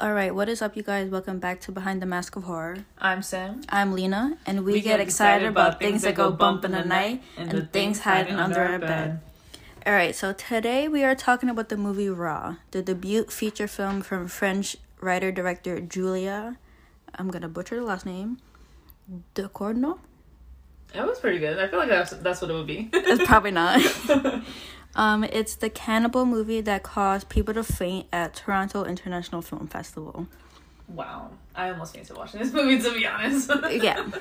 All right, what is up, you guys? Welcome back to Behind the Mask of Horror. I'm Sam. I'm Lena, and we, get, excited about things that go bump in the night and, the things hiding under our bed. All right, so today we are talking about the movie Raw, the debut feature film from French writer director Julia. I'm gonna butcher the last name. Ducournau. That was pretty good. I feel like that's that's what it would be. It's probably not. um, it's the cannibal movie that caused people to faint at Toronto International Film Festival. wow, I almost fainted watching this movie to be honest. Yeah.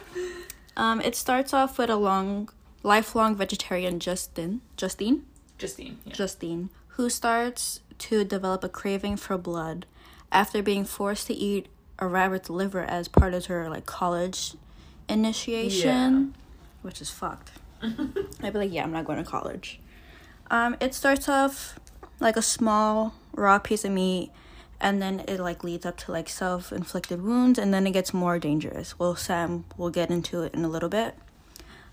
Um, it starts off with a long, lifelong vegetarian Justin, Justine, Justine. Yeah. Justine, who starts to develop a craving for blood after being forced to eat a rabbit's liver as part of her like college initiation, which is fucked. I'd be like, yeah, I'm not going to college. Um, it starts off like a small raw piece of meat, and then it like leads up to like self-inflicted wounds, and then it gets more dangerous. Well, Sam will get into it in a little bit.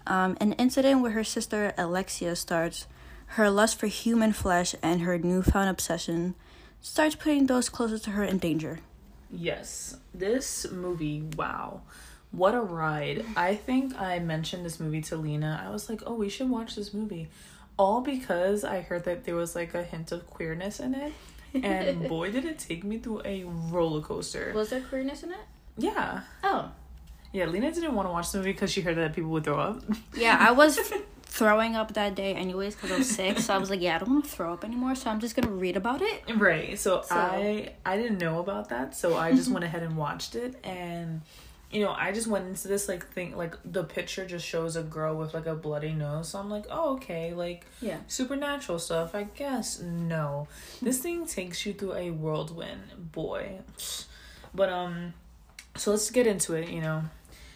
Um, an incident where her sister Alexia starts her lust for human flesh and her newfound obsession starts putting those closest to her in danger. Yes, this movie. Wow, what a ride! I think I mentioned this movie to Lena. I was like, "Oh, we should watch this movie," all because I heard that there was like a hint of queerness in it, and boy, did it take me through a roller coaster. Was there queerness in it? Yeah, Oh, yeah. Lena didn't want to watch the movie because she heard that people would throw up. yeah. I was throwing up that day anyways because I was sick. So I was like, yeah, I don't want to throw up anymore. So I'm just gonna read about it. Right. So, So- I I didn't know about that, so I just went ahead and watched it and you know, I just went into this like thing like the picture just shows a girl with like a bloody nose. So I'm like, "Oh, okay, like Yeah. supernatural stuff, I guess." No. This thing takes you through a whirlwind, boy. But um so let's get into it, you know.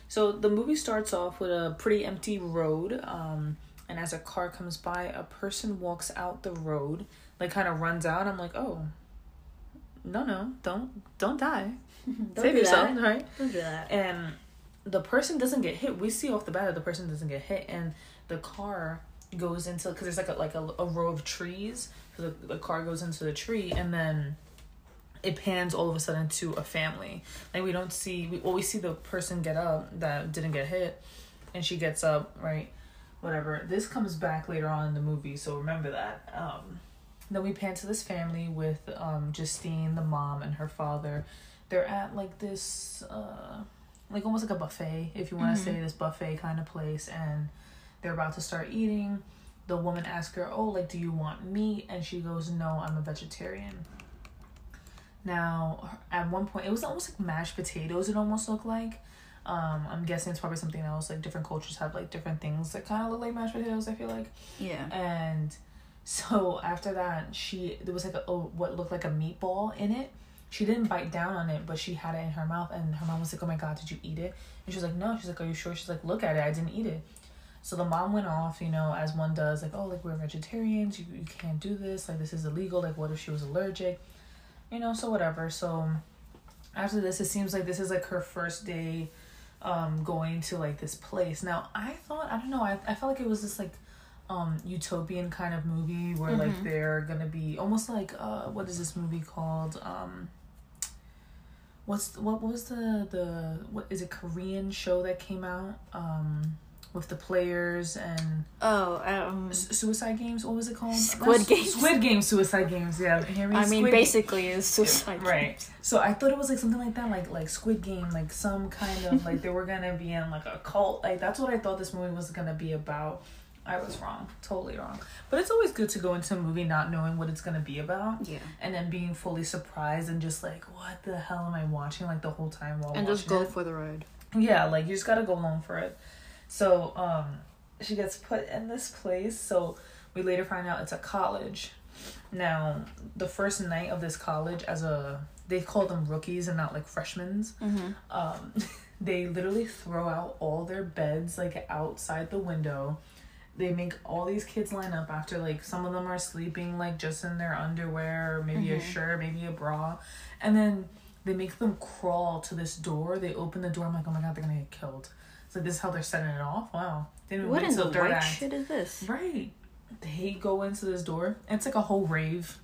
So the movie starts off with a pretty empty road um and as a car comes by, a person walks out the road, like kind of runs out. I'm like, "Oh, no, no, don't don't die. Save yourself, that. right?" Don't do that. and the person doesn't get hit. We see off the bat that the person doesn't get hit, and the car goes into because there's like a like a, a row of trees. So the, the car goes into the tree, and then it pans all of a sudden to a family. Like we don't see we well we see the person get up that didn't get hit, and she gets up right, whatever. This comes back later on in the movie, so remember that. Um, then we pan to this family with um Justine, the mom, and her father. They're at like this uh like almost like a buffet, if you want to Mhm. say this buffet kind of place, and they're about to start eating. The woman asks her, "Oh, like, do you want meat?" And she goes, "No, I'm a vegetarian." Now, at one point, it was almost like mashed potatoes. It almost looked like. Um, I'm guessing it's probably something else. Like different cultures have like different things that kind of look like mashed potatoes. I feel like. Yeah. And so after that, she there was like a, a what looked like a meatball in it. She didn't bite down on it, but she had it in her mouth, and her mom was like, "Oh my god, did you eat it?" And she was like, "No." She's like, "Are you sure?" She's like, "Look at it. I didn't eat it." So the mom went off, you know, as one does, like, "Oh, like we're vegetarians. You you can't do this. Like this is illegal. Like what if she was allergic?" You know, so whatever. So after this, it seems like this is like her first day um going to like this place. Now I thought I don't know, I, I felt like it was this like um utopian kind of movie where like Mhm. they're gonna be almost like uh what is this movie called? Um what's what was the the what is it Korean show that came out? Um with the players and Oh, um, Su- Suicide Games. What was it called? Squid Not Games. Squid Games. Suicide Games. Yeah. Hear me? I mean, Squid basically, it's suicide. right so i thought it was like something like that like like squid game like some kind of like they were gonna be in like a cult like that's what i thought this movie was gonna be about i was wrong totally wrong but it's always good to go into a movie not knowing what it's gonna be about Yeah. and then being fully surprised and just like what the hell am i watching like the whole time while watching. And just go it. for the ride. Yeah, like you just gotta go along for it. So, um, she gets put in this place. So we later find out it's a college. Now, the first night of this college, as a they call them rookies and not like freshmen. Mm-hmm. Um, they literally throw out all their beds like outside the window. They make all these kids line up after like some of them are sleeping like just in their underwear, or maybe a Mhm. shirt, maybe a bra, and then they make them crawl to this door. They open the door. I'm like, oh my god, they're gonna get killed. So this is how they're setting it off. Wow. They didn't What wait in the white act. shit is this? Right. They go into this door. It's like a whole rave.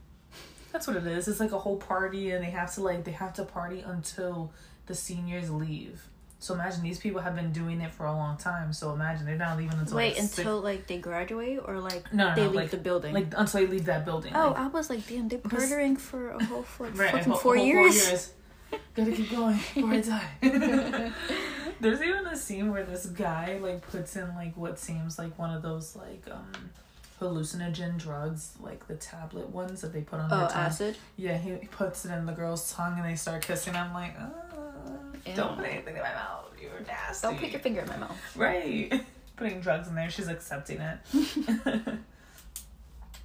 That's what it is. It's like a whole party, and they have to like they have to party until the seniors leave. So imagine these people have been doing it for a long time. So imagine they're not leaving until Wait like, six- until like they graduate or like No, no, they no, leave like- the building. like until they leave that building. oh, like, I was like, damn, they're partying for a whole for like right, fucking whole- four, whole years. Gotta keep going before I die. There's even a scene where this guy like puts in like what seems like one of those like um hallucinogen drugs, like the tablet ones that they put on Oh, their tongue. acid. Yeah, he he puts it in the girl's tongue and they start kissing. I'm like, uh, Ew. don't put anything in my mouth. You're nasty. Don't put your finger in my mouth. Right. Putting drugs in there, she's accepting it.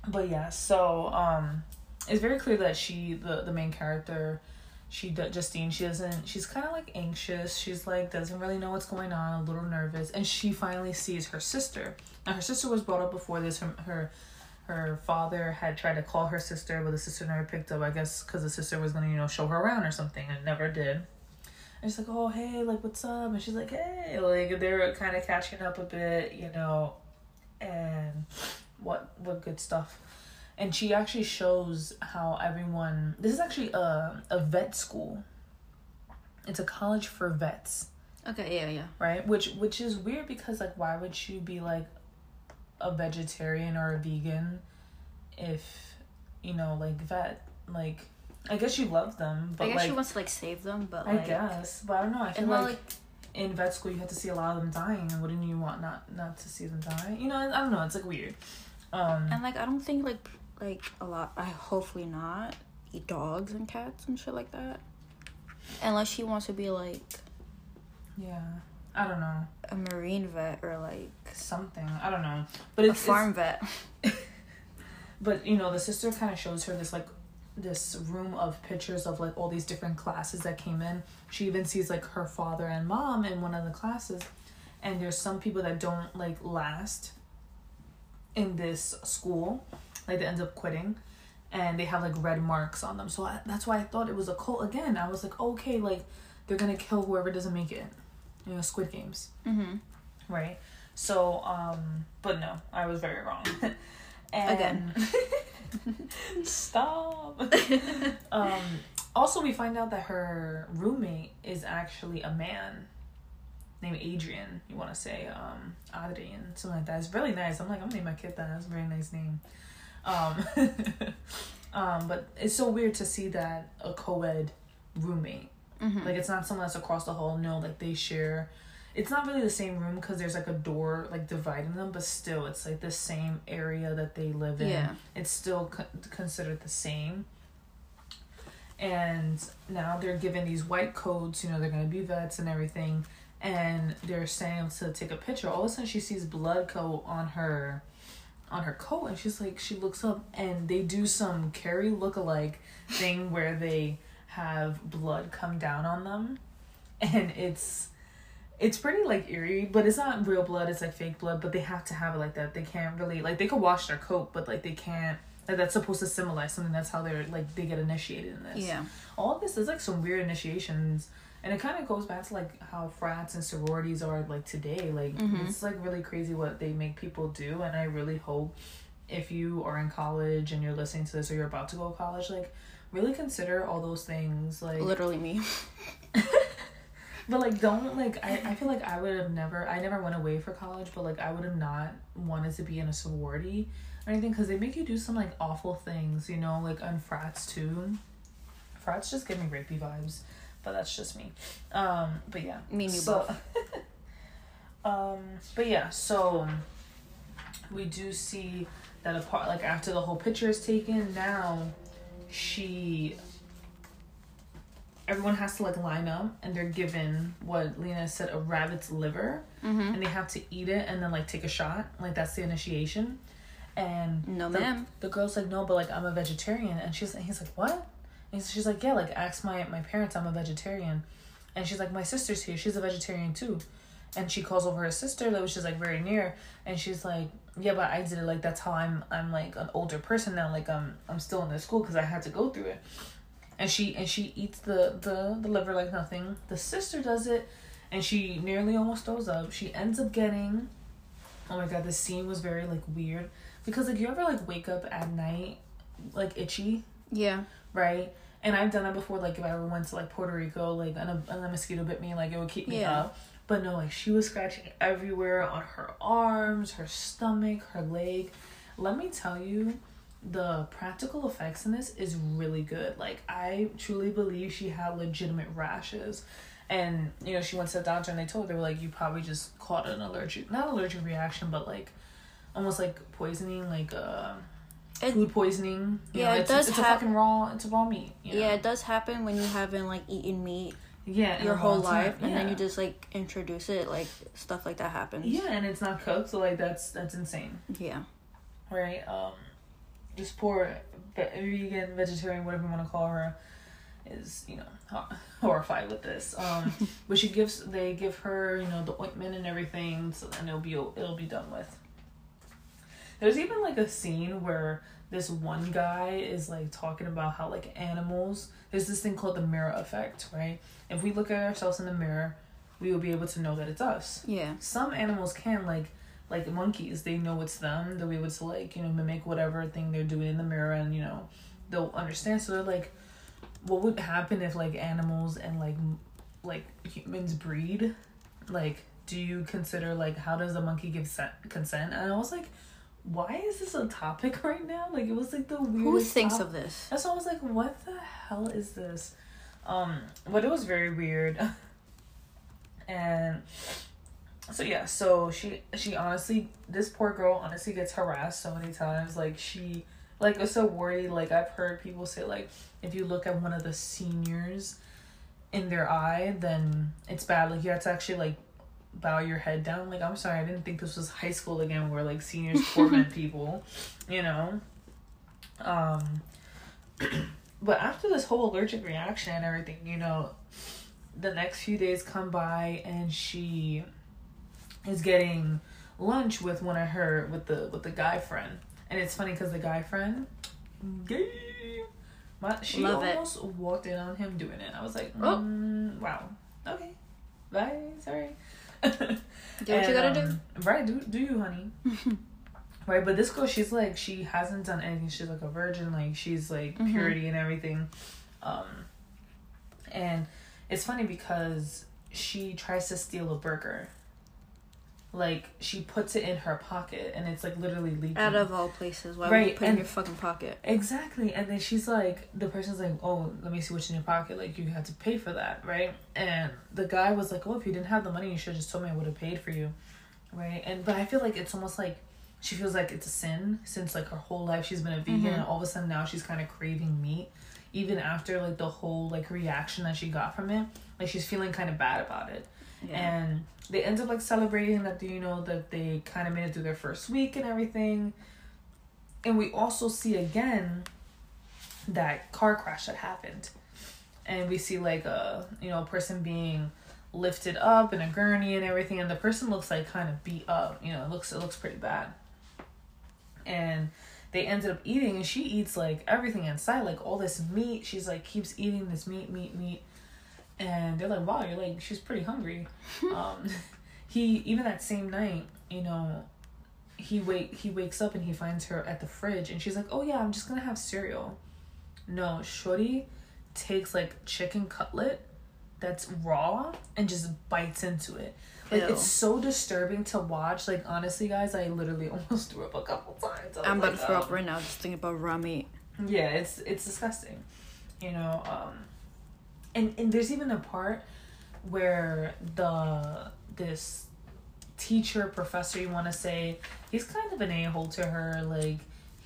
but yeah, so um it's very clear that she the the main character she Justine she doesn't she's kind of like anxious she's like doesn't really know what's going on a little nervous and she finally sees her sister now her sister was brought up before this her her, her father had tried to call her sister but the sister never picked up I guess because the sister was gonna you know show her around or something and never did she's like, oh, hey, like, what's up? And she's like, hey, like, they're kind of catching up a bit, you know, and what, what good stuff. And she actually shows how everyone, this is actually a, a vet school. It's a college for vets, Okay, yeah, yeah. right? Which, which is weird because, like, why would you be, like, a vegetarian or a vegan if, you know, like, vet, like, I guess you love them, but, I guess like, she wants to like save them, but I guess, but I don't know. I feel like, like in vet school you have to see a lot of them dying, and wouldn't you want not not to see them die? You know, I don't know. It's like weird. Um, and like I don't think like like a lot. I hopefully not eat dogs and cats and shit like that, unless she wants to be like yeah, I don't know a marine vet or like something. I don't know, but a it's farm vet. But you know, the sister kind of shows her this like this room of pictures of like all these different classes that came in. She even sees like her father and mom in one of the classes, and there's some people that don't like last in this school, like they end up quitting, and they have like red marks on them. So I, that's why I thought it was a cult again. I was like, okay, like they're gonna kill whoever doesn't make it, you know, Squid Games Mm-hmm. right? So, um, but no, I was very wrong. and Again. stop. um, also, we find out that her roommate is actually a man named Adrian. You want to say um, Adrian, something like that. It's really nice. I'm like, I'm gonna name my kid that. That's a very nice name. Um, um, but it's so weird to see that a co-ed roommate Mm-hmm. like it's not someone that's across the hall. No, like they share. It's not really the same room because there's like a door like dividing them, but still, it's like the same area that they live in. Yeah. It's still co- considered the same. And now they're given these white coats. You know, they're gonna be vets and everything. And they're saying to take a picture. All of a sudden, she sees blood coat on her, on her coat, and she's like, she looks up, and they do some Carrie look-alike thing where they have blood come down on them and it's it's pretty like eerie but it's not real blood it's like fake blood but they have to have it like that they can't really like they could wash their coat but like they can't like that's supposed to symbolize something that's how they're like they get initiated in this Yeah. all this is like some weird initiations and it kind of goes back to like how frats and sororities are like today like Mhm. it's like really crazy what they make people do and i really hope if you are in college and you're listening to this or you're about to go to college like really consider all those things like Literally me. but like don't like I, I feel like I would have never I never went away for college but like I would have not wanted to be in a sorority or anything because they make you do some like awful things you know like on frats too. Frats just give me rapey vibes but that's just me. Um but yeah. Me and you so um but yeah so we do see that apart like after the whole picture is taken now she everyone has to like line up and they're given what Lena said a rabbit's liver Mm-hmm. and they have to eat it and then like take a shot. Like that's the initiation. And No, the, ma'am. the girl's like no but like I'm a vegetarian. And she's and he's like what? And she's like yeah like ask my my parents I'm a vegetarian. And she's like my sister's here. She's a vegetarian too. And she calls over her sister that was just like very near. And she's like yeah but i did it. Like that's how i'm i'm like an older person now. Like i'm i'm still in the school because i had to go through it and she and she eats the the the liver like nothing the sister does it and she nearly almost throws up she ends up getting oh my god this scene was very like weird because like you ever like wake up at night like itchy Yeah. right? And I've done that before. Like if I ever went to like Puerto Rico, like and a, and a mosquito bit me, like it would keep me Yeah. up. But no, like she was scratching everywhere on her arms, her stomach, her leg. Let me tell you, the practical effects in this is really good. Like I truly believe she had legitimate rashes. And you know, she went to the doctor and they told her they were like, You probably just caught an allergic not allergic reaction, but like almost like poisoning, like uh It- food poisoning. You yeah, know, it does it's hap- a fucking raw it's a raw meat. You know? Yeah, it does happen when you haven't like eaten meat Yeah, your whole life and then you just like introduce it, like stuff like that happens. Yeah, and it's not cooked, so like that's that's insane. Yeah. Right? Um this poor vegan, vegetarian, whatever you want to call her, is, you know, ho- horrified with this. Um but she gives they give her, you know, the ointment and everything, so and it'll be it'll be done with. There's even like a scene where this one guy is like talking about how like animals there's this thing called the mirror effect, right? If we look at ourselves in the mirror, we will be able to know that it's us. Yeah. Some animals can like like monkeys, they know it's them. They'll be able to like, you know, mimic whatever thing they're doing in the mirror and, you know, they'll understand. So they're like what would happen if like animals and like like humans breed? Like do you consider like how does a monkey give se- consent? And I was like why is this a topic right now? Like it was like the weirdest Who thinks top- of this? that's why I was like, what the hell is this? Um, but it was very weird. and so yeah, so she she honestly this poor girl honestly gets harassed so many times. Like she like was so worried. Like I've heard people say like if you look at one of the seniors in their eye, then it's bad. Like you have to actually like bow your head down. Like I'm sorry, I didn't think this was high school again where like seniors torment people, you know. Um but after this whole allergic reaction and everything, you know, the next few days come by and she is getting lunch with one of her with the with the guy friend. And it's funny because the guy friend gay my, she Love it. almost walked in on him doing it. I was like, Oh. mm, wow. Okay. Bye. Sorry. Do what you gotta do. Right, do do you, honey. right, but this girl, she's like, she hasn't done anything. She's like a virgin, like she's like Mhm. purity and everything. Um, and it's funny because she tries to steal a burger. Like she puts it in her pocket, and it's like literally leaking. Out of all places, why would you Right, put it in your fucking pocket? Exactly. And then she's like, the person's like, oh, let me see what's in your pocket. Like, you had to pay for that, right? And the guy was like, oh, if you didn't have the money, you should have just told me I would have paid for you, right? And, but I feel like it's almost like she feels like it's a sin since like her whole life she's been a vegan Mhm. and all of a sudden now she's kind of craving meat. Even after like the whole like reaction that she got from it, like she's feeling kind of bad about it Yeah. and they end up like celebrating that you know that they kind of made it through their first week and everything. And we also see again that car crash that happened. And we see like a you know person being lifted up in a gurney and everything and the person looks like kind of beat up you know it looks it looks pretty bad. And they ended up eating and she eats like everything inside like all this meat. She's like keeps eating this meat meat meat and they're like wow you're like she's pretty hungry um he even that same night you know he wake he wakes up and he finds her at the fridge and she's like oh yeah i'm just gonna have cereal no shorty takes like chicken cutlet that's raw and just bites into it like Ew. it's so disturbing to watch like honestly guys i literally almost threw up a couple times I'm about like, to throw up right now just thinking about raw meat. Yeah, it's it's disgusting. You know, um and and there's even a part where the this teacher, professor you want to say, he's kind of an a-hole to her like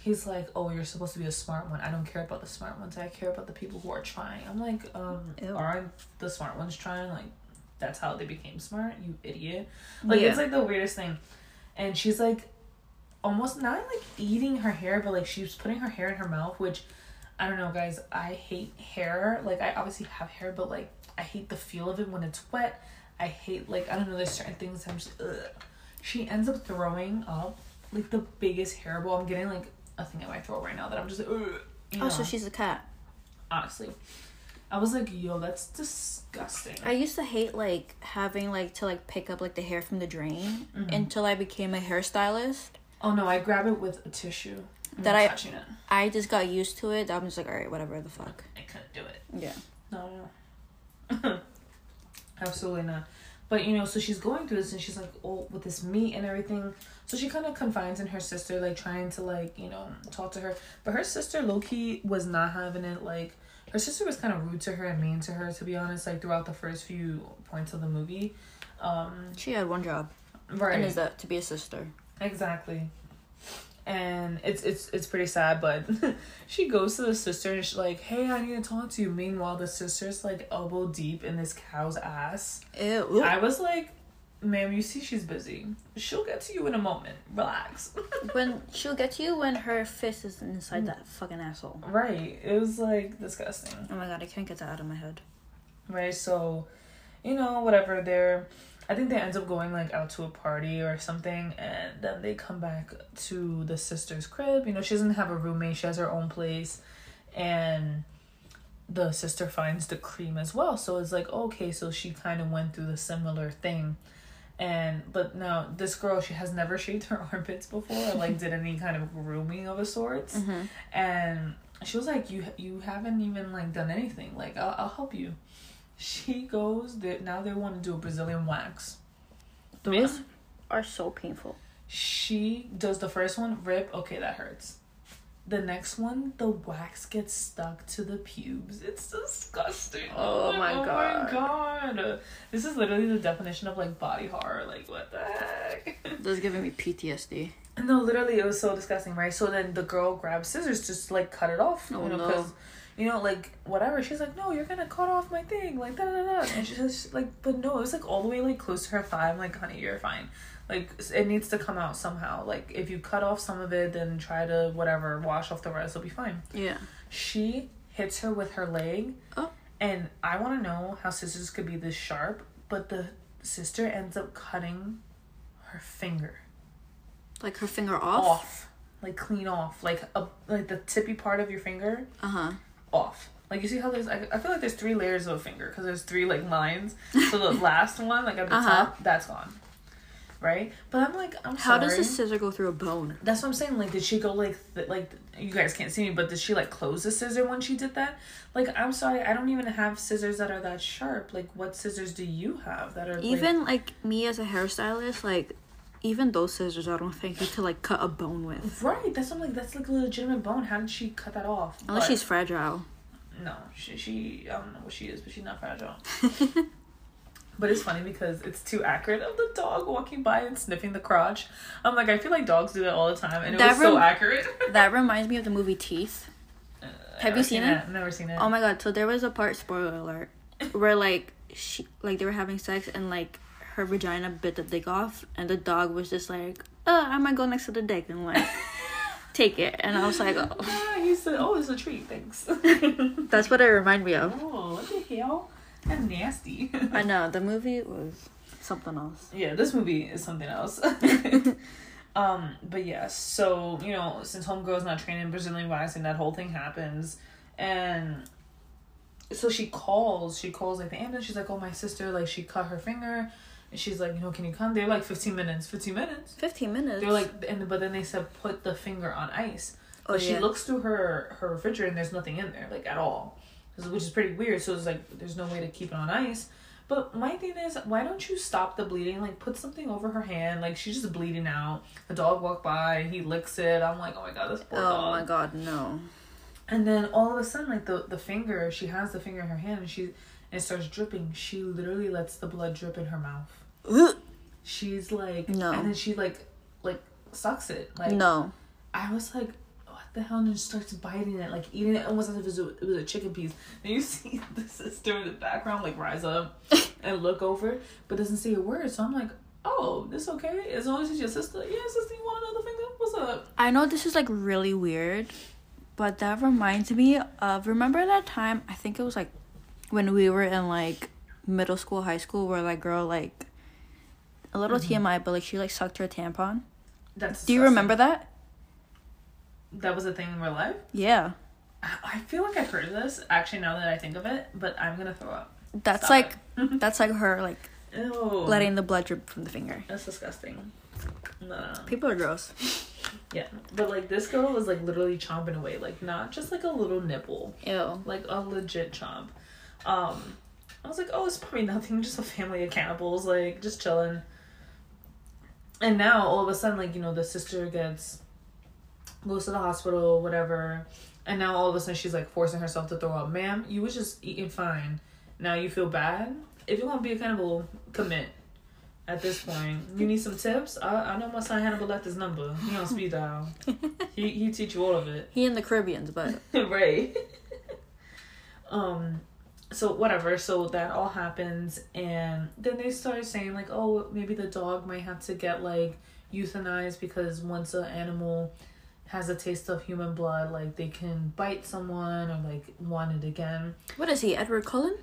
he's like, "Oh, you're supposed to be a smart one. I don't care about the smart ones. I care about the people who are trying." I'm like, um, Ew. aren't the smart ones trying? Like, that's how they became smart. You idiot. Like, Yeah. it's like the weirdest thing. And she's like, almost not like eating her hair, but like she's putting her hair in her mouth, which I don't know, guys. I hate hair. Like, I obviously have hair, but like, I hate the feel of it when it's wet. I hate like I don't know. There's certain things I'm just. Ugh. She ends up throwing up like the biggest hairball. I'm getting like a thing in my throat right now that I'm just like. Ugh, you Oh, so she's a cat. honestly. I was like, yo, that's disgusting. I used to hate like having like to like pick up like the hair from the drain Mhm. until I became a hairstylist. oh no, I grab it with a tissue. That not I touching it. I just got used to it. I'm just like, all right, whatever the fuck. I couldn't do it. Yeah. No, no. Absolutely not. But you know, so she's going through this and she's like, oh, with this meat and everything. So she kind of confides in her sister, like trying to like you know talk to her. But her sister, low key, was not having it. Like her sister was kind of rude to her and mean to her, to be honest. Like throughout the first few points of the movie. Um, She had one job, right. and is that to be a sister. Exactly. And it's it's it's pretty sad, but she goes to the sister and she's like, "Hey, I need to talk to you." Meanwhile, the sister's like elbow deep in this cow's ass. Ew. I was like, "Ma'am, you see she's busy. She'll get to you in a moment. Relax." when she'll get to you when her fist is inside that fucking asshole. right. It was like disgusting. Oh my god, I can't get that out of my head. Right. So, you know, whatever. They're. I think they end up going like out to a party or something, and then they come back to the sister's crib. You know, she doesn't have a roommate; she has her own place, and the sister finds the cream as well. So it's like okay, so she kind of went through the similar thing, and but now this girl she has never shaved her armpits before, or like did any kind of grooming of a sorts, Mm-hmm. and she was like, "You you haven't even like done anything. Like I'll I'll help you." She goes. that now they want to do a Brazilian wax. Those are so painful. She does the first one, rip. Okay, that hurts. The next one, the wax gets stuck to the pubes. It's disgusting. Oh my Oh God. Oh my god. This is literally the definition of like body horror. Like what the heck? This is giving me PTSD. No, literally, it was so disgusting, right? So then the girl grabs scissors just like cut it off. Oh, you know, no. You know, like whatever. She's like, no, you're gonna cut off my thing, like da da da. And she's just like, but no, it was like all the way like close to her thigh. I'm like, honey, you're fine. Like it needs to come out somehow. Like if you cut off some of it, then try to whatever wash off the rest. It'll be fine. Yeah. She hits her with her leg. Oh. And I want to know how scissors could be this sharp, but the sister ends up cutting her finger Like her finger off. off, like clean off, like a like the tippy part of your finger Uh huh. Off. Like you see how there's, I, I feel like there's three layers of a finger because there's three like lines. So the last one, like at the Uh-huh. top, that's gone, right? But I'm like, I'm sorry. How sorry. does the scissor go through a bone? That's what I'm saying. Like, did she go like th- like you guys can't see me, but did she like close the scissor when she did that? Like, I'm sorry, I don't even have scissors that are that sharp. Like, what scissors do you have that are like- Even like me as a hairstylist, like even those scissors, I don't think you could like cut a bone with, right? That's like. That's like a legitimate bone. How did she cut that off? unless But- she's fragile. No, she she I don't know what she is, but she's not fragile. but it's funny because it's too accurate of the dog walking by and sniffing the crotch. I'm like, I feel like dogs do that all the time, and it That was so accurate. that reminds me of the movie Teeth. Uh, Have you seen it? Yeah, I've never seen it. Oh my god! So there was a part, spoiler alert, where like she, like they were having sex and like her vagina bit the dick off, and the dog was just like, "Oh, I might go next to the dick and like take it," and I was like, "Oh, Ah, he said, "Oh, it's a treat, thanks." that's what it reminded me of." oh, what the hell? That's nasty. I know the movie was something else. yeah, this movie is something else. um, but yes, so you know, since homegirl's not trained in Brazilian waxing, that whole thing happens, and so she calls. She calls like the ambulance. She's like, "Oh, my sister, like she cut her finger." And she's like, you know, can you come? They're like fifteen minutes. Fifteen minutes. Fifteen minutes. They're like, and but then they said put the finger on ice. Oh, But she yeah. looks through her her refrigerator and there's nothing in there like at all, which is pretty weird. So it's like there's no way to keep it on ice. But my thing is, why don't you stop the bleeding? Like put something over her hand. Like she's just bleeding out. The dog walked by, he licks it. I'm like, oh my god, this poor oh dog. my god, no. And then all of a sudden, like the the finger, she has the finger in her hand, and she and it starts dripping. She literally lets the blood drip in her mouth. Ugh. She's like, No. and then she like like sucks it. Like no. I was like, what the hell? And just starts biting it, like eating it almost as if it was a, it was a chicken piece. And you see the sister in the background like rise up and look over, but doesn't say a word. So I'm like, oh, this okay? As long as it's your sister. Yeah, sister, you want another finger? What's up? I know this is like really weird, but that reminds me of remember that time I think it was like when we were in like middle school, high school where like girl like a little TMI, but like she like sucked her tampon. That's. Do you disgusting. remember that? That was a thing in real life. Yeah. I feel like I've heard of this actually now that I think of it, but I'm gonna throw up. That's Stop like that's like her like Ew. letting the blood drip from the finger. That's disgusting. No. People are gross. Yeah, but like this girl was like literally chomping away, like not just like a little nipple, Ew. like a legit chomp. Um, I was like, oh, it's probably nothing, just a family of cannibals, like just chilling. And now all of a sudden, like you know, the sister gets goes to the hospital, whatever, and now all of a sudden she's like forcing herself to throw up. Ma'am, you was just eating fine. Now you feel bad. If you want to be a cannibal, commit. At this point, you need some tips. I, I know my son Hannibal left his number. He on speed dial. he he teach you all of it. He in the Caribbeans, but right. um, so whatever. So that all happens, and then they start saying like, oh, maybe the dog might have to get like euthanized because once an animal has a taste of human blood, like they can bite someone or like want it again. what is he? Edward Cullen?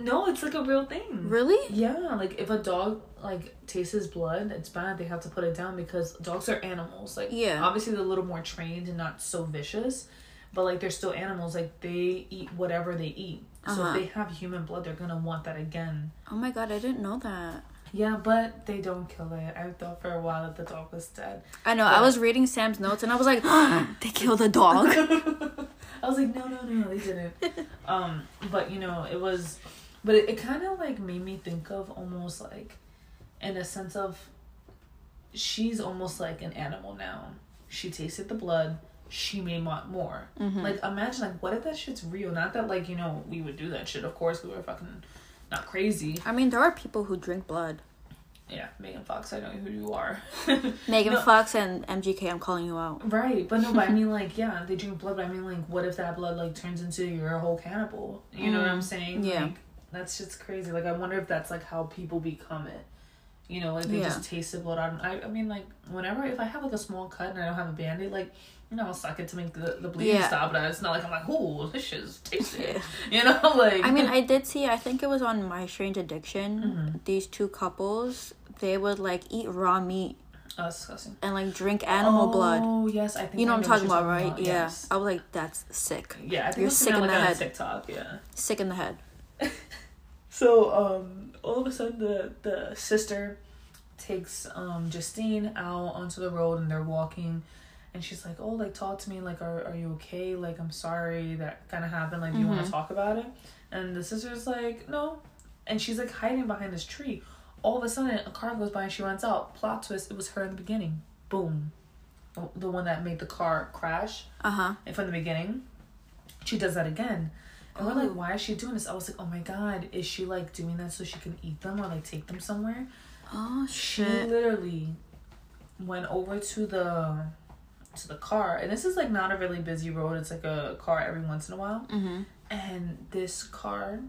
No, it's like a real thing. Really? Yeah, like if a dog like tastes blood, it's bad. They have to put it down because dogs are animals. Like Yeah. obviously they're a little more trained and not so vicious, but like they're still animals. Like they eat whatever they eat. So Uh-huh. if they have human blood, they're gonna want that again. Oh my god, I didn't know that. Yeah, but they don't kill it. I thought for a while that the dog was dead. I know. I was reading Sam's notes and I was like, they killed the dog. I was like, no, no, no, they didn't. um, but you know, it was, but it, it kind of like made me think of almost like, in a sense of, she's almost like an animal now. She tasted the blood. She may want more. Mm-hmm. Like imagine like what if that shit's real? Not that like you know we would do that shit. Of course we were fucking not crazy. I mean, there are people who drink blood. Yeah, Megan Fox, I know who you are. Megan No. Fox and MGK, I'm calling you out. Right, but no, but I mean, like, yeah, they drink blood, but I mean, like, what if that blood, like, turns into your whole cannibal? You know what I'm Mm, saying? yeah. Like, that's just crazy. Like, I wonder if that's, like, how people become it. You know, like, they Yeah. just taste the blood out. I, I mean, like, whenever, if I have, like, a small cut and I don't have a band aid, like, you know, I'll suck it to make the, the bleeding Yeah. stop, but it's not like I'm like, oh, this shit's tasty. Yeah. You know, like. I mean, I did see, I think it was on My Strange Addiction, Mhm. these two couples, they would like eat raw meat Oh, that's disgusting. and like drink animal blood. Oh, yes, I think You know I what I'm talking about, right? Yeah. Yes. I was like, that's sick. Yeah, I think You're sick in like, the head. TikTok, yeah. Sick in the head. So um all of a sudden the the sister takes um Justine out onto the road and they're walking and she's like, Oh, like talk to me, like are are you okay? Like I'm sorry that kinda happened, like do you wanna Mhm. talk about it? And the sister's like, No and she's like hiding behind this tree. All of a sudden a car goes by and she runs out. Plot twist, it was her in the beginning. Boom. The- The one that made the car crash Uh huh. and from the beginning, she does that again. And we're like, why is she doing this? I was like, oh my god, is she like doing that so she can eat them or like take them somewhere? Oh She shit. literally went over to the to the car, and this is like not a really busy road. It's like a car every once in a while, Mm-hmm. and this car,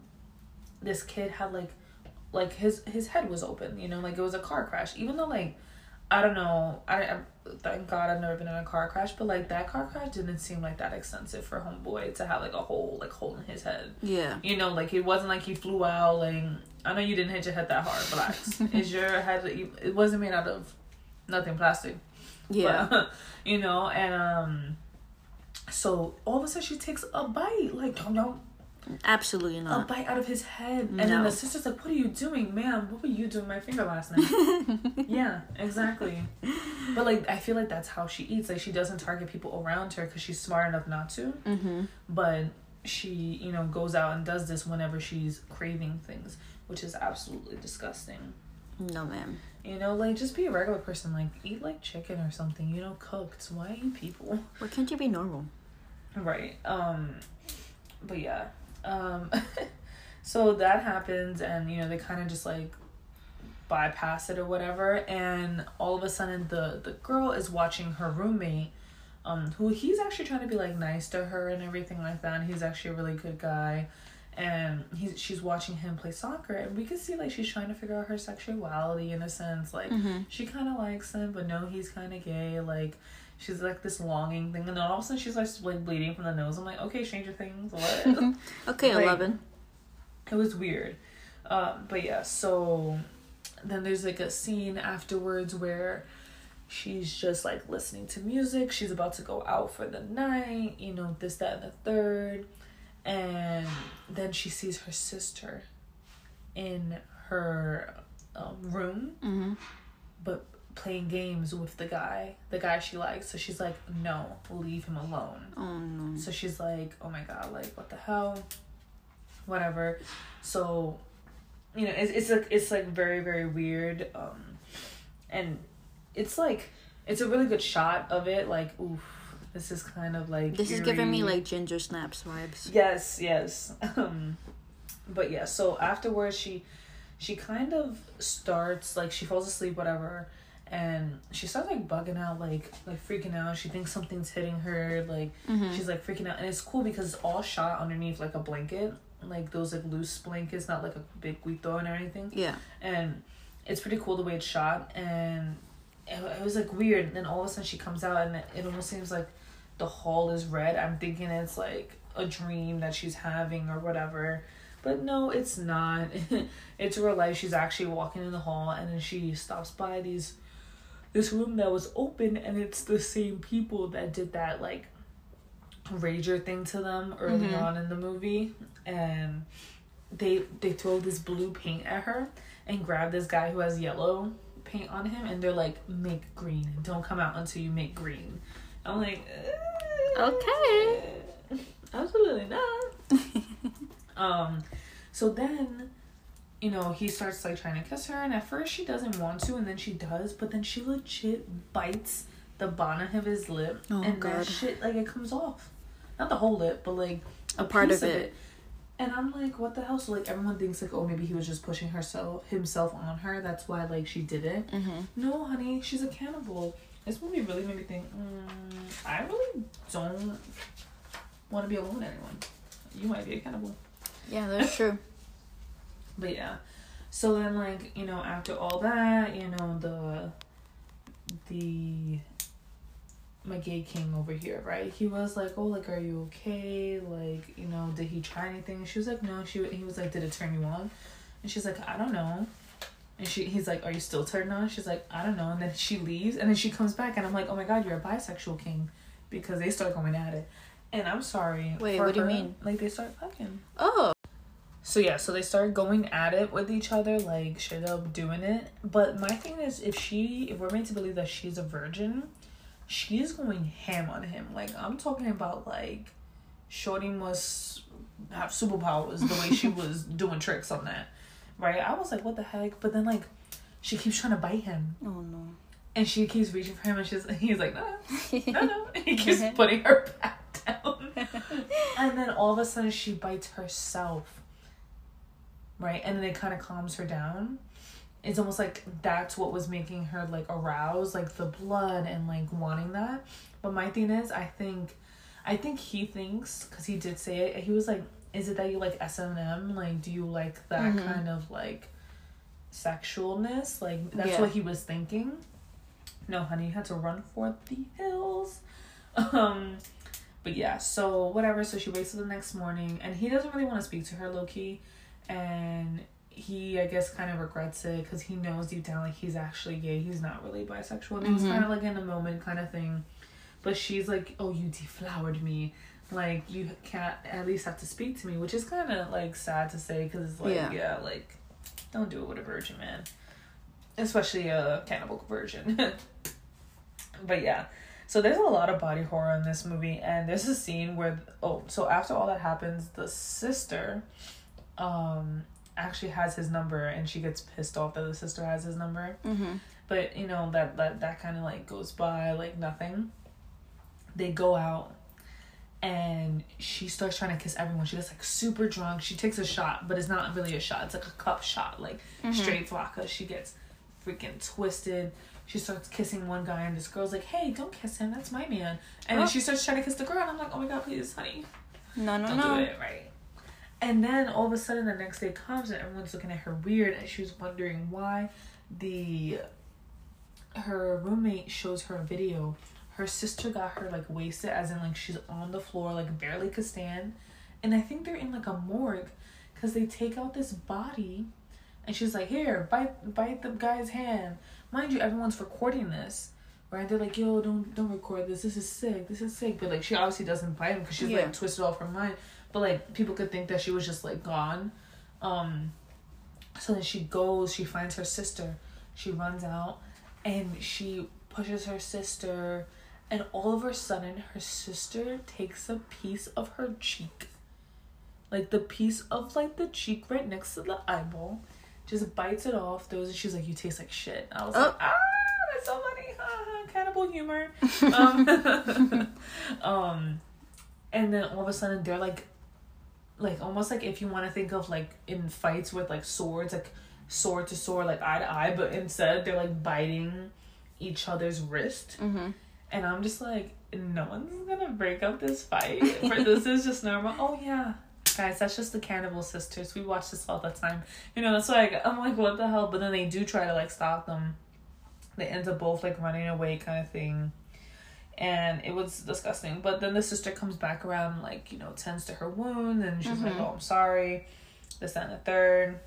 this kid had like, like his his head was open. You know, like it was a car crash. Even though like, I don't know, I, I thank God I've never been in a car crash, but like that car crash didn't seem like that extensive for homeboy to have like a hole like hole in his head. Yeah. You know, like it wasn't like he flew out. Like I know you didn't hit your head that hard. Relax. Is your head? It wasn't made out of nothing plastic. Yeah. But, you know, and um, so all of a sudden she takes a bite, like don't know, Absolutely not. a bite out of his head, and then the sister's like, "What are you doing, ma'am? What were you doing my finger last night?" yeah, exactly. But like, I feel like that's how she eats. Like, she doesn't target people around her because she's smart enough not to. Mm-hmm. But she, you know, goes out and does this whenever she's craving things, which is absolutely disgusting. No, ma'am. You know, like just be a regular person. Like eat like chicken or something. You know, cooked. Why eat people? Why can't you be normal? Right. Um but yeah. Um so that happens and you know they kind of just like bypass it or whatever. And all of a sudden the the girl is watching her roommate um who he's actually trying to be like nice to her and everything like that. And he's actually a really good guy. And he's she's watching him play soccer. And we can see like she's trying to figure out her sexuality in a sense. Like Mm-hmm. she kind of likes him, but no, he's kind of gay. Like, she's like this longing thing, and then all of a sudden she's like, like bleeding from the nose. I'm like, okay, Stranger Things, what? Okay, Like- eleven. it was weird. Um, but yeah, so then there's like a scene afterwards where she's just like listening to music. She's about to go out for the night, you know, this, that, and the third. And then she sees her sister in her um, room Mm-hmm. but playing games with the guy, the guy she likes. So she's like, no, leave him alone. Oh no. So she's like, oh my god, like what the hell, whatever. So, you know, it's it's like it's like very very weird, um, and it's like it's a really good shot of it. Like, oof, this is kind of like This is giving me like Ginger Snaps vibes. Yes, yes. Um, but yeah, so afterwards she she kind of starts like she falls asleep, whatever, and she starts like bugging out, like like freaking out. She thinks something's hitting her, like Mm-hmm. she's like freaking out, and it's cool because it's all shot underneath like a blanket, like those like loose blankets, not like a big guito or anything, Yeah. and it's pretty cool the way it's shot, and it, it was like weird. And then all of a sudden she comes out, and it, it almost seems like the hall is red. I'm thinking it's like a dream that she's having or whatever. But no, it's not. it's real life. She's actually walking in the hall and then she stops by these this room that was open and it's the same people that did that like rager thing to them early Mhm. on in the movie. And they they throw this blue paint at her and grab this guy who has yellow paint on him and they're like make green. Don't come out until you make green. I'm like "Uh, Okay. absolutely not. Um so then you know he starts like trying to kiss her and at first she doesn't want to and then she does but then she legit bites the bottom of his lip Oh, and God. that shit like it comes off not the whole lip but like A part piece of it. and I'm like, what the hell? So like everyone thinks like, oh, maybe he was just pushing herself himself on her. That's why like she did it. Mm-hmm. No, honey, she's a cannibal. This movie really made me think. Mm, I really don't want to be alone with anyone. You might be a cannibal, Yeah, that's true. but yeah. So then, like you know, after all that, you know the the my gay king over here, right? He was like, "Oh, like, are you okay? Like, you know, did he try anything?" She was like, "No." She he was like, "Did it turn you on?" And she's like, "I don't know." And she he's like, "Are you still turned on?" She's like, "I don't know." And then she leaves, and then she comes back, and I'm like, "Oh my god, you're a bisexual king," because they start going at it. And I'm sorry. Wait, what do you mean? Like they start fucking. Oh. So yeah, so they start going at it with each other, like straight up doing it. But my thing is, if she, if we're made to believe that she's a virgin, she's going ham on him. Like I'm talking about, like, Shorty must have superpowers the way she was doing tricks on that, right? I was like, what the heck? But then like, she keeps trying to bite him, Oh no. and she keeps reaching for him, and she's he's like, no, no, no. And he keeps putting her back down, and then all of a sudden she bites herself right and then it kind of calms her down. It's almost like that's what was making her like aroused like the blood and like wanting that. But my thing is i think i think he thinks because he did say it he was like is it that you like s&m like do you like that Mhm. kind of like sexualness? Like that's Yeah. what he was thinking. No honey you had to run for the hills. Um but yeah so whatever so she waits till the next morning and he doesn't really want to speak to her low-key and he i guess kind of regrets it because he knows deep down like he's actually gay. He's not really bisexual. And it was Mhm. kind of like in a moment kind of thing. But she's like oh you deflowered me. Like you can't at least have to speak to me which is kind of like sad to say because it's like Yeah. yeah. like don't do it with a virgin man. Especially a cannibal virgin. But yeah. So there's a lot of body horror in this movie. And there's a scene where oh so after all that happens the sister um actually has his number and she gets pissed off that the sister has his number Mm-hmm. but you know that that that kind of like goes by like nothing they go out and she starts trying to kiss everyone she gets like super drunk she takes a shot but it's not really a shot it's like a cup shot like Mhm. straight vodka she gets freaking twisted she starts kissing one guy and this girl's like hey don't kiss him that's my man and Oh. then she starts trying to kiss the girl and i'm like oh my god please honey No, no, don't no. do it right. And then all of a sudden the next day comes and everyone's looking at her weird and she's wondering why the her roommate shows her a video. Her sister got her like wasted as in like she's on the floor like barely could stand. And I think they're in like a morgue because they take out this body and she's like, Here, bite bite the guy's hand. Mind you, everyone's recording this. Right? They're like, yo, don't don't record this. This is sick. This is sick. But like, she obviously doesn't bite him because she's Yeah. like twisted off her mind. But like, people could think that she was just like gone. Um, so then she goes. She finds her sister. She runs out, and she pushes her sister, and all of a sudden, her sister takes a piece of her cheek, like the piece of like the cheek right next to the eyeball, just bites it off. Those she's like, "You taste like shit." I was oh. like, "Ah, that's so funny, cannibal humor." um, um, and then all of a sudden, they're like, like almost like if you want to think of like in fights with like swords, like sword to sword, like eye to eye, but instead they're like biting each other's wrist. Mm-hmm. And I'm just like, no one's gonna break up this fight. For this is just normal. Oh yeah, guys, that's just the cannibal sisters. We watch this all the time. You know, that's like I'm like, what the hell? But then they do try to like stop them. They end up both like running away, kind of thing. And it was disgusting. But then the sister comes back around, like you know, tends to her wound, and she's mm-hmm. like, "Oh, I'm sorry." This, that, and the third.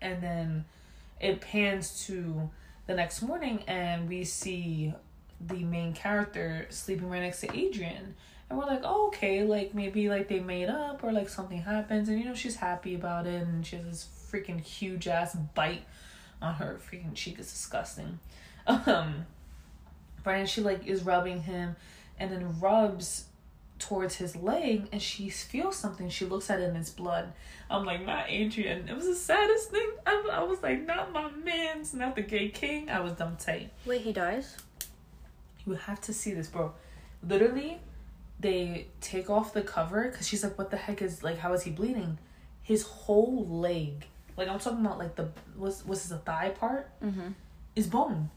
And then it pans to the next morning, and we see the main character sleeping right next to Adrian and we're like, oh, okay, like maybe like they made up or like something happens, and you know she's happy about it, and she has this freaking huge ass bite on her freaking cheek. It's disgusting. Um, Brian, she like is rubbing him, and then rubs towards his leg, and she feels something. She looks at it, and it's blood. I'm like, not Adrian. It was the saddest thing. I, I was like, not my man's, not the gay king. I was dumb tight. Wait, he dies. You have to see this, bro. Literally, they take off the cover because she's like, what the heck is like? How is he bleeding? His whole leg, like I'm talking about, like the was was the thigh part, mm-hmm. is bone.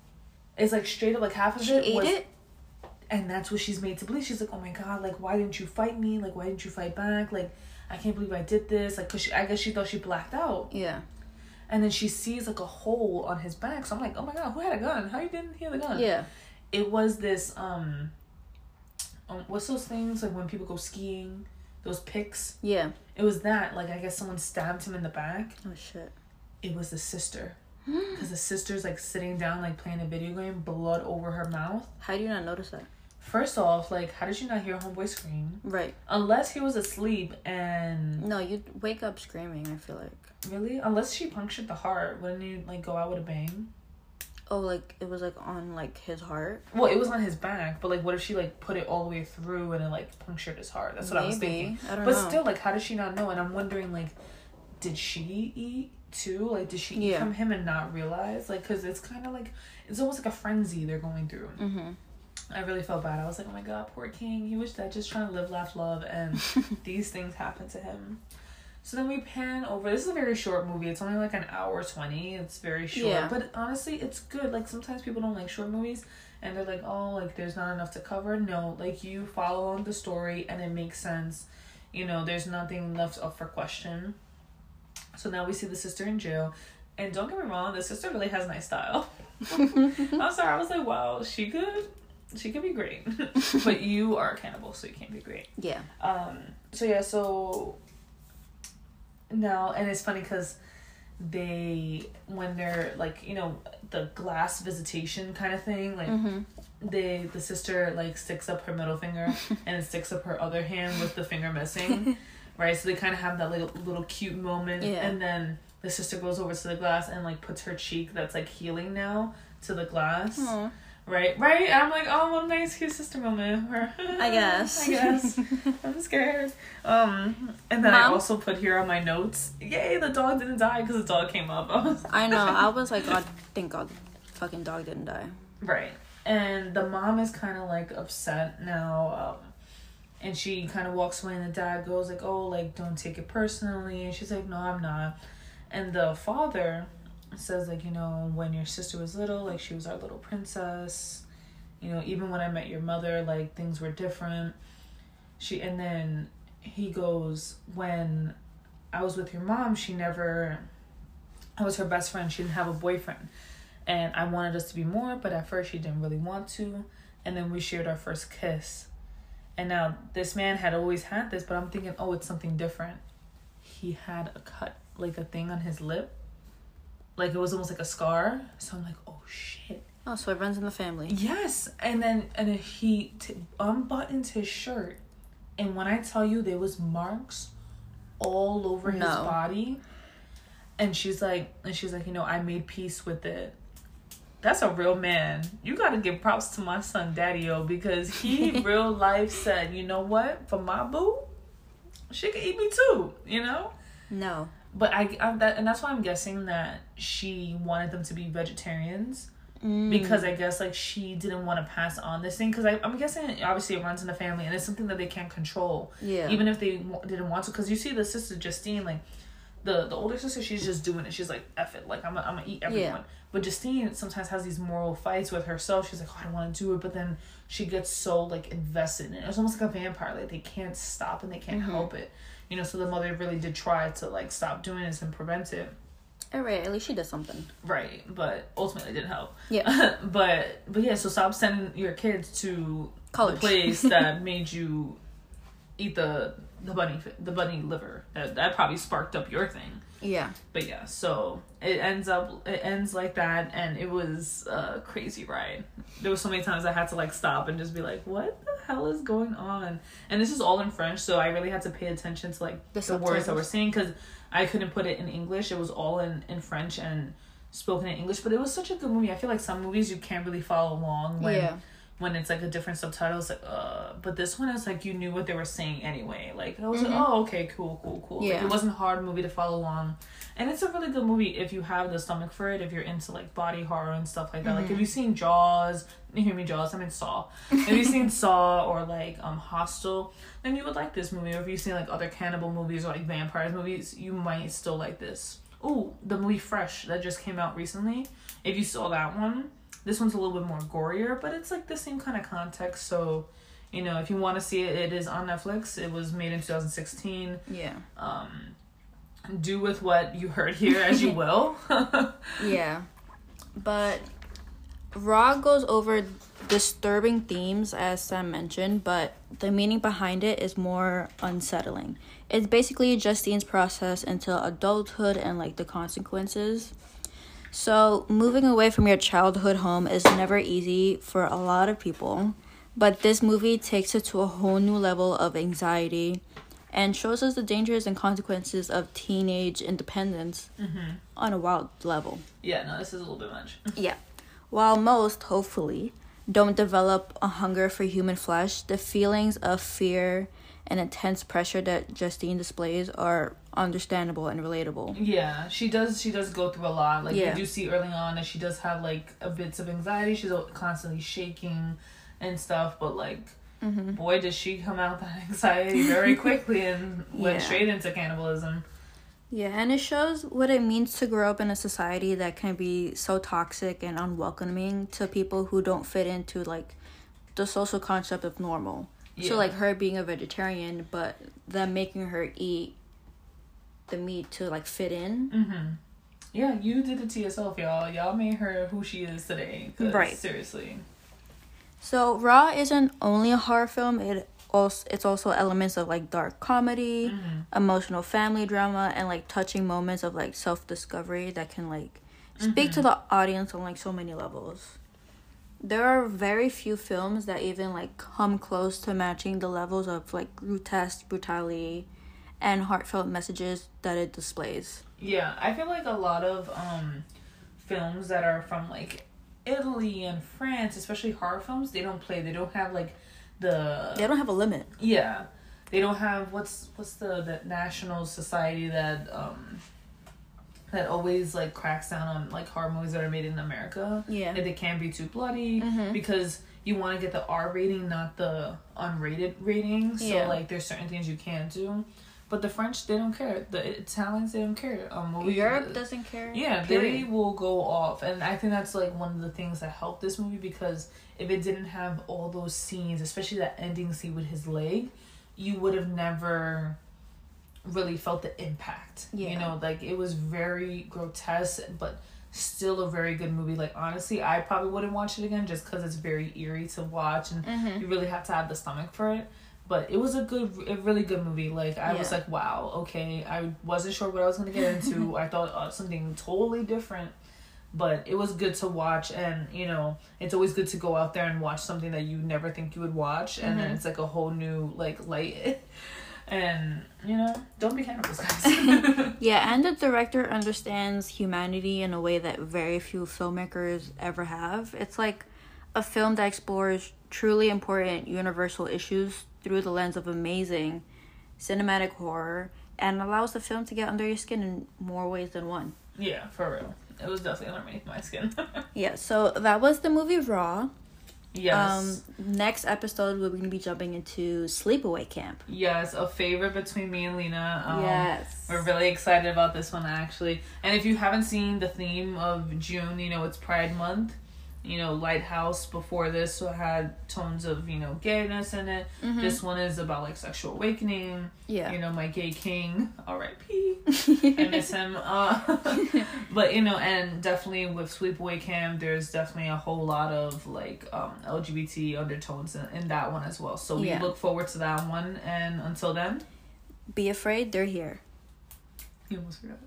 It's like straight up, like half of she it. Ate was, it. And that's what she's made to believe. She's like, oh my god, like why didn't you fight me? Like why didn't you fight back? Like I can't believe I did this. Like, cause she, I guess she thought she blacked out. Yeah. And then she sees like a hole on his back. So I'm like, oh my god, who had a gun? How you didn't hear the gun? Yeah. It was this um um, what's those things like when people go skiing? Those picks. Yeah. It was that. Like I guess someone stabbed him in the back. Oh shit. It was the sister. Because the sister's like sitting down, like playing a video game, blood over her mouth. How do you not notice that? First off, like, how did you not hear homeboy scream? Right. Unless he was asleep and. No, you'd wake up screaming. I feel like. Really? Unless she punctured the heart, wouldn't you like go out with a bang? Oh, like it was like on like his heart. Well, it was on his back, but like, what if she like put it all the way through and it like punctured his heart? That's what Maybe. I was thinking. I don't but know. still, like, how does she not know? And I'm wondering, like, did she eat too? Like, did she eat yeah. from him and not realize? Like, cause it's kind of like it's almost like a frenzy they're going through. Mm-hmm. I really felt bad. I was like, oh my god, poor King. He was dead, just trying to live, laugh, love, and these things happen to him. So then we pan over. This is a very short movie. It's only like an hour 20. It's very short. Yeah. But honestly, it's good. Like sometimes people don't like short movies and they're like, oh, like there's not enough to cover. No, like you follow on the story and it makes sense. You know, there's nothing left up for question. So now we see the sister in jail. And don't get me wrong, the sister really has nice style. I'm sorry, I was like, wow, she could she could be great. but you are a cannibal, so you can't be great. Yeah. Um so yeah, so no, and it's funny because they when they're like you know the glass visitation kind of thing like mm-hmm. they the sister like sticks up her middle finger and sticks up her other hand with the finger missing right so they kind of have that little little cute moment yeah. and then the sister goes over to the glass and like puts her cheek that's like healing now to the glass Aww. Right, right. I'm like, oh, what a nice cute sister moment. I guess. I guess. I'm scared. Um, and then Mom? I also put here on my notes, yay, the dog didn't die because the dog came up. I, I know. I was like, God, thank God, fucking dog didn't die. Right, and the mom is kind of like upset now. Um, and she kind of walks away, and the dad goes like, oh, like don't take it personally. And she's like, no, I'm not. And the father says like you know when your sister was little like she was our little princess. You know even when i met your mother like things were different. She and then he goes when i was with your mom she never i was her best friend. She didn't have a boyfriend. And i wanted us to be more but at first she didn't really want to. And then we shared our first kiss and now this man had always had this but i'm thinking oh it's something different he had a cut like a thing on his lip like it was almost like a scar. So I'm like, oh shit. Oh, so it runs in the family. Yes, and then and then he t- unbuttoned his shirt, and when I tell you there was marks all over no. his body, and she's like, and she's like, you know, I made peace with it. That's a real man. You gotta give props to my son Daddy O because he real life said, you know what, for my boo, she could eat me too, you know? No. But I, I that and that's why I'm guessing that she wanted them to be vegetarians mm. because I guess like she didn't want to pass on this thing because I'm guessing obviously it runs in the family and it's something that they can't control. Yeah. Even if they w- didn't want to, because you see the sister Justine like. The, the older sister, she's just doing it. She's like, F it. Like, I'm gonna I'm eat everyone. But Justine sometimes has these moral fights with herself. She's like, oh, I don't want to do it. But then she gets so, like, invested in it. It's almost like a vampire. Like, they can't stop and they can't mm-hmm. help it. You know, so the mother really did try to, like, stop doing this and prevent it. All right, at least she did something. Right, but ultimately it didn't help. Yeah. but but yeah, so stop sending your kids to College. the place that made you eat the the bunny the bunny liver. That that probably sparked up your thing. Yeah. But yeah, so it ends up it ends like that, and it was a crazy ride. There was so many times I had to like stop and just be like, "What the hell is going on?" And this is all in French, so I really had to pay attention to like The the, words that we're saying because I couldn't put it in English. It was all in in French and spoken in English. But it was such a good movie. I feel like some movies you can't really follow along when Yeah. When it's like a different subtitle. It's like, uh, but this one is like you knew what they were saying anyway. Like I was Mhm. like, oh, okay, cool, cool, cool. Like Yeah. it wasn't a hard movie to follow along, and it's a really good movie if you have the stomach for it. If you're into like body horror and stuff like that. Like Mm-hmm. if you've seen Jaws, you hear me, Jaws. I mean Saw. if you've seen Saw or like um Hostel, then you would like this movie. Or if you've seen like other cannibal movies or like vampires movies, you might still like this. Ooh, the movie Fresh that just came out recently. If you saw that one, this one's a little bit more gorier, but it's like the same kind of context. So, you know, if you want to see it, it is on Netflix. It was made in 2016. Yeah. Um, do with what you heard here as you will. Yeah. But Raw goes over disturbing themes, as Sam mentioned, but the meaning behind it is more unsettling. It's basically Justine's process until adulthood and like the consequences. So, moving away from your childhood home is never easy for a lot of people, but this movie takes it to a whole new level of anxiety and shows us the dangers and consequences of teenage independence mm-hmm. on a wild level. Yeah, no, this is a little bit much. Yeah. While most, hopefully, don't develop a hunger for human flesh, the feelings of fear and intense pressure that Justine displays are understandable and relatable. Yeah, she does. She does go through a lot. Like Yeah. you do see early on that she does have like a bits of anxiety. She's constantly shaking and stuff. But like, Mm-hmm. boy, does she come out that anxiety very quickly and went Yeah. straight into cannibalism. Yeah, and it shows what it means to grow up in a society that can be so toxic and unwelcoming to people who don't fit into like the social concept of normal. Yeah. So like her being a vegetarian, but them making her eat the meat to like fit in. Mm-hmm. Yeah, you did it to yourself, y'all. Y'all made her who she is today. Right. Seriously. So Raw isn't only a horror film. It also it's also elements of like dark comedy, Mm-hmm. emotional family drama, and like touching moments of like self discovery that can like speak to the audience on like so many levels. There are very few films that even like come close to matching the levels of like grotesque brutality and heartfelt messages that it displays. Yeah, I feel like a lot of um films that are from like Italy and France, especially horror films, they don't play. They don't have like the They don't have a limit. yeah. They don't have what's what's the the national society that um that always like cracks down on like horror movies that are made in America. Yeah. That they can't be too bloody Mhm. because you want to get the R rating, not the unrated rating. So Yeah. like there's certain things you can't do. But the French, they don't care. The Italians, they don't care. Um, movies- Europe doesn't care. yeah, they will go off, and I think that's like one of the things that helped this movie because if it didn't have all those scenes, especially that ending scene with his leg, you would have never really felt the impact. Yeah. You know, like it was very grotesque, but still a very good movie. Like honestly, I probably wouldn't watch it again just because it's very eerie to watch, and Mhm. you really have to have the stomach for it. But it was a good, a really good movie. Like I was like, wow, okay. I wasn't sure what I was gonna get into. I thought uh, something totally different, but it was good to watch. And you know, it's always good to go out there and watch something that you never think you would watch, and then Mhm. it's like a whole new like light. and you know, don't be cannibals, guys. yeah, and the director understands humanity in a way that very few filmmakers ever have. It's like a film that explores truly important universal issues through the lens of amazing cinematic horror and allows the film to get under your skin in more ways than one. Yeah, for real. It was definitely underneath my skin. yeah, so that was the movie Raw. Yes. Um, next episode, we're going to be jumping into Sleepaway Camp. Yes, a favorite between me and Lena. Um, yes. We're really excited about this one, actually. And if you haven't seen the theme of June, you know, it's Pride Month you know, Lighthouse before this so had tones of, you know, gayness in it. Mm-hmm. This one is about like sexual awakening. Yeah. You know, my gay king, R.I.P. I miss him. Uh, but you know, and definitely with Sleepaway Camp, there's definitely a whole lot of like um, LGBT undertones in, in that one as well. So we yeah. look forward to that one. And until then, be afraid, they're here. You almost forgot.